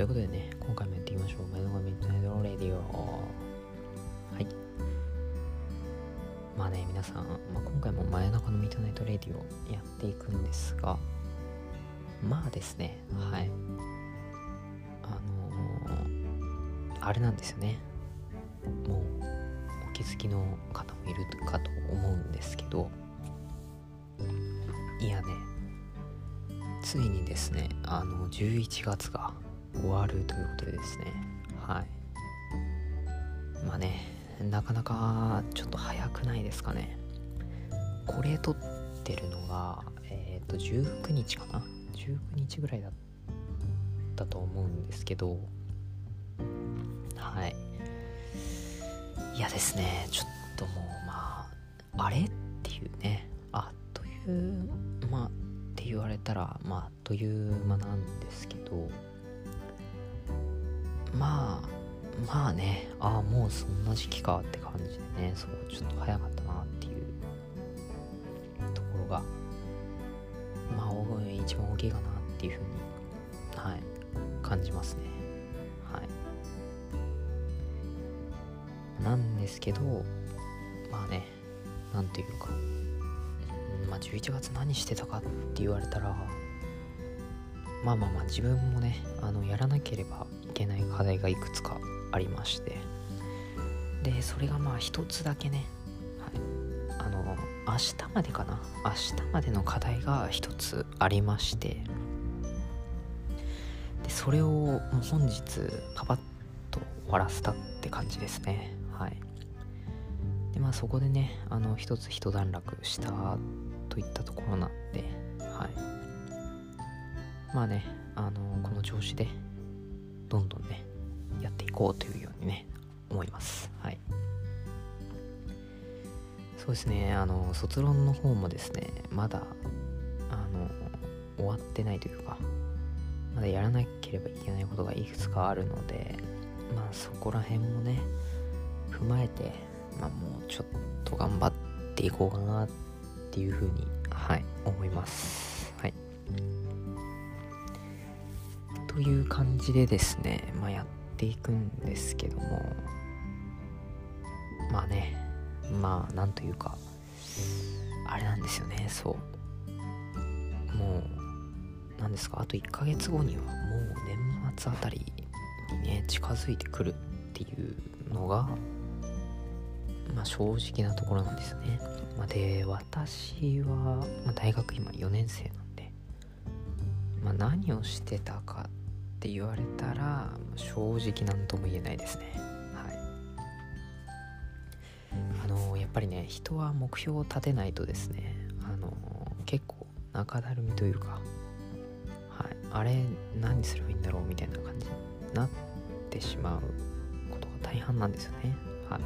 ということでね、今回もやっていきましょう。真夜中のミッドナイトレディオ。はい。まあね、皆さん、まあ、今回も真夜中のミッドナイトレディオやっていくんですが、まあですね、はい。あのー、あれなんですよね。もう、お気づきの方もいるかと思うんですけど、いやね、ついにですね、あの、11月が終わるということでですね、はい。まあね、なかなかちょっと早くないですかね。これ撮ってるのが、えっ、ー、と、19日かな ?19 日ぐらいだったと思うんですけど、はい。いやですね、ちょっともう、まあ、あれっていうね、あっという、まあ、って言われたらまああっという間なんですけどまあまあね。ああもうそんな時期かって感じでね。そうちょっと早かったなっていう。ところがまあ一番大きいかなっていうふうにはい。感じますね。はい。なんですけどまあね。なんていうか。まあ、11月何してたかって言われたらまあまあまあ自分もねあのやらなければいけない課題がいくつかありまして。でそれがまあ一つだけね、はい、あの明日までかな。明日までの課題が一つありまして。でそれをもう本日パパッと終わらせたって感じですね。はい。でまあそこでねあの一つ一段落したといったところなんで、はい。まあね、あの、この調子で、どんどんね、やっていこうというようにね、思います。はい。そうですね、あの、卒論の方もですね、まだ、あの、終わってないというか、まだやらなければいけないことがいくつかあるので、まあそこら辺もね、踏まえて、まあもうちょっと頑張っていこうかなっていうふうに、はい、思います。はい。という感じでですね、まあ、やっていくんですけども、まあね、まあ、なんというか、あれなんですよね、そう。もう、なんですか、あと1ヶ月後にはもう年末あたりにね、近づいてくるっていうのが、まあ、正直なところなんですね。まあ、で私は、まあ、大学今4年生なんで、まあ、何をしてたかって言われたら正直何とも言えないですね。はい、あのやっぱりね人は目標を立てないとですねあの結構中だるみというか、はい、あれ何すればいいんだろうみたいな感じになってしまうことが大半なんですよね。はい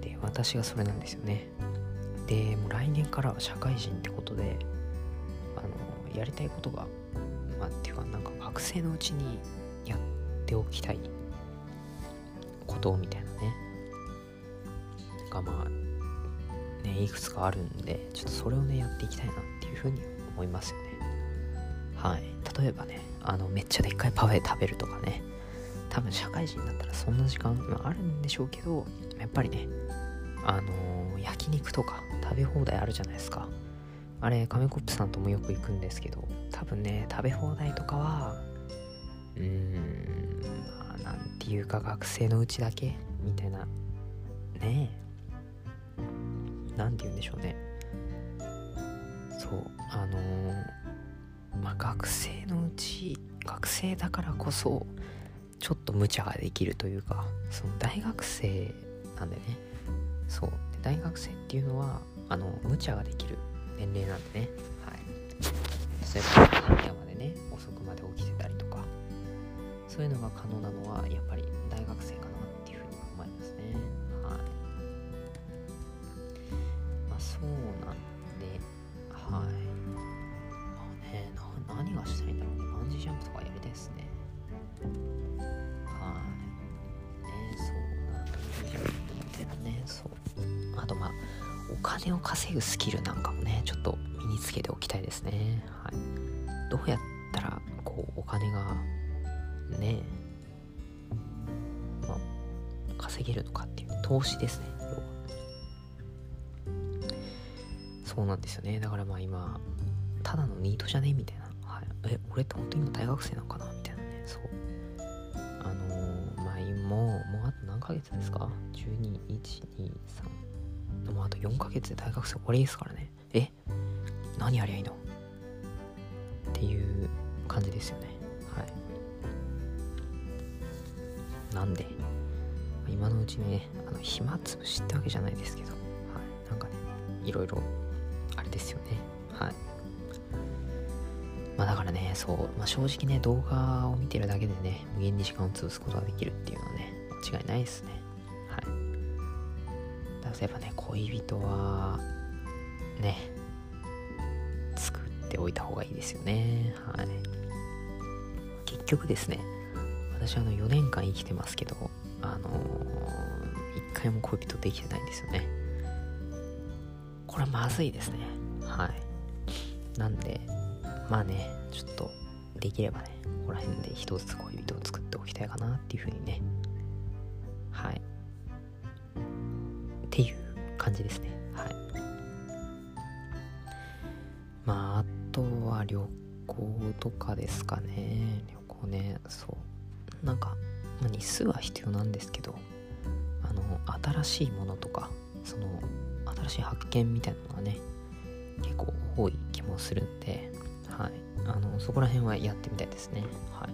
で私がそれなんですよねでもう来年からは社会人ってことであのやりたいことがまあっていうかなんか学生のうちにやっておきたいことみたいなね。がまあねいくつかあるんでちょっとそれをねやっていきたいなっていうふうに思いますよね。はい。例えばねあのめっちゃでっかいパフェ食べるとかね。多分社会人になったらそんな時間、あ、あるんでしょうけどやっぱりねあのー、焼肉とか食べ放題あるじゃないですか。あれ、カメコップさんともよく行くんですけど、多分ね、食べ放題とかは、うーん、まあ、なんていうか学生のうちだけみたいな、ねえ、なんて言うんでしょうね。そう、あのー、まあ、学生のうち、学生だからこそ、ちょっと無茶ができるというか、その大学生なんでね、そう大学生っていうのはあの無茶ができる。年齢なんでね。はい。例えば深夜までね遅くまで起きてたりとか。そういうのが可能なのはやっぱり大学生かなっていうふうに思いますね。はい。まあそうなんではい。まあね何がしたいんだろうね。バンジージャンプとかやりたいですね。はい。ねそうなんバンジージャンプってねそう。あとまあお金を稼ぐスキルなんかもねちょっと身につけておきたいですね。はい。どうやったらこうお金がねまあ稼げるのかっていう、投資ですね要は。そうなんですよね。だからまあ今ただのニートじゃね？みたいな、はい、え俺って本当に今大学生なのかな？みたいなね。そう。あのー、まあ今もうあと何ヶ月ですか ?12、1、2、3 12123もあと4ヶ月で大学生終わりですからね。え？何やりゃいいの？っていう感じですよね。はい。なんで？今のうちにねあの暇つぶしってわけじゃないですけど、はい、なんかねいろいろあれですよね。はい。まあだからねそう、まあ、正直ね動画を見てるだけでね無限に時間を潰すことができるっていうのはね間違いないですね。例えばね恋人はね作っておいた方がいいですよね。はい。結局ですね私あの4年間生きてますけどあのー、一回も恋人できてないんですよね。これはまずいですね。はい。なんでまあねちょっとできればねここら辺で一つ恋人を作っておきたいかなっていうふうにねっていう感じですね。はい。まああとは旅行とかですかね。旅行ね。そう。なんか、まあ、日数は必要なんですけどあの新しいものとかその新しい発見みたいなのがね結構多い気もするんではい。あのそこら辺はやってみたいですね。はい。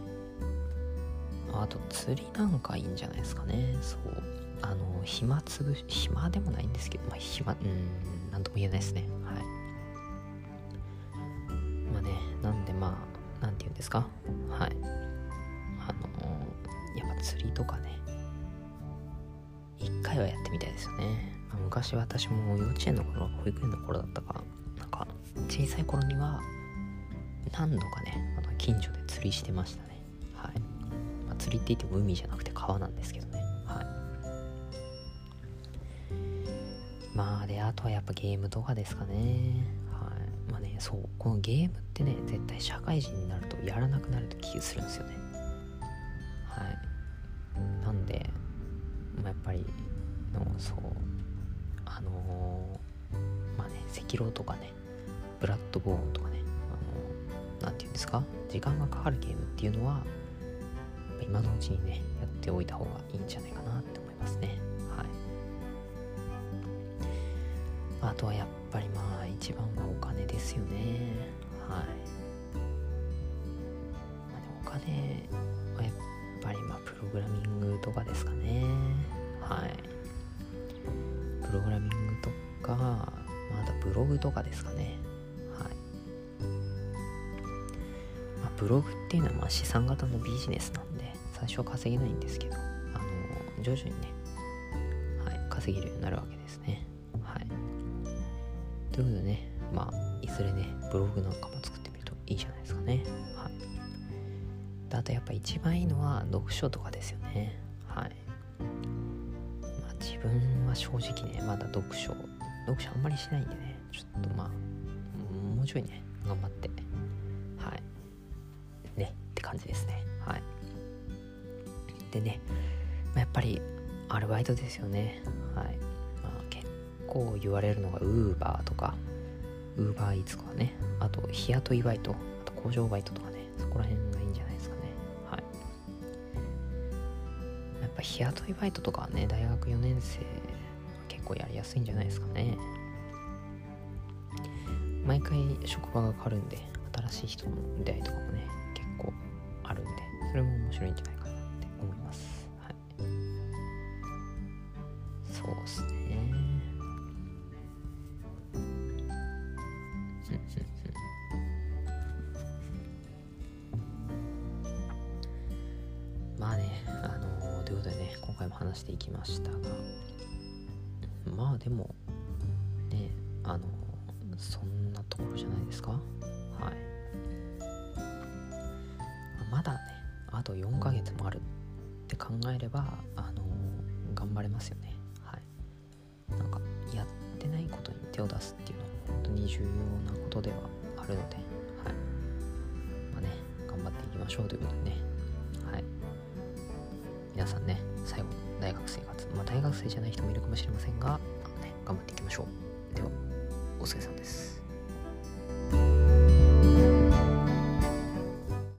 あと釣りなんかいいんじゃないですかね。そう。あの暇つぶし暇でもないんですけどまあ暇うんなんとも言えないですね。はい。まあねなんでまあなんて言うんですか？はい。あのやっぱ釣りとかね。一回はやってみたいですよね、昔私も幼稚園の頃保育園の頃だったかな。んか小さい頃には何度かねあの近所で釣りしてましたね。はい、まあ、釣りって言っても海じゃなくて川なんですけどまあであとはやっぱゲームとかですかね。はい。まあねそう。このゲームってね絶対社会人になるとやらなくなると気がするんですよね。はい。なんで、まあ、やっぱりのそう。あのー、まあね赤狼とかねブラッドボーンとかねあの何て言うんですか？時間がかかるゲームっていうのは今のうちにねやっておいた方がいいんじゃないかなって思いますね。あとはやっぱりまあ一番はお金ですよね。はい、まあ、お金はやっぱりまあプログラミングとかですかね。はい。プログラミングとかまだブログとかですかね。はい、まあブログっていうのはまあ資産型のビジネスなんで最初は稼げないんですけどあの徐々にね、はい、稼げるようになるわけですね。ということでねまあいずれねブログなんかも作ってみるといいじゃないですかね。はい。あとやっぱ一番いいのは読書とかですよね。はい。まあ自分は正直ねまだ読書読書あんまりしないんでねちょっとまあもうちょいね頑張って。はい。ね、って感じですね。はい。でね、まあ、やっぱりアルバイトですよね。はい、構言われるのがウーバーとかウーバーイーツとかね。あと日雇いバイト。あと工場バイトとかね。そこら辺がいいんじゃないですかね。はい。やっぱ日雇いバイトとかはね大学4年生結構やりやすいんじゃないですかね。毎回職場が変わるんで新しい人の出会いとかもね結構あるんでそれも面白いんじゃないかな。って思い話していきましたがまあでもねあのそんなところじゃないですか？はい。まだねあと4ヶ月もあるって考えればあの、頑張れますよね。はい。なんかやってないことに手を出すっていうのは本当に重要なことではあるのではい。まあね頑張っていきましょうということでね。はい。皆さんね最後大学生活。まあ大学生じゃない人もいるかもしれませんが、ね、頑張っていきましょう。ではお疲れ様です。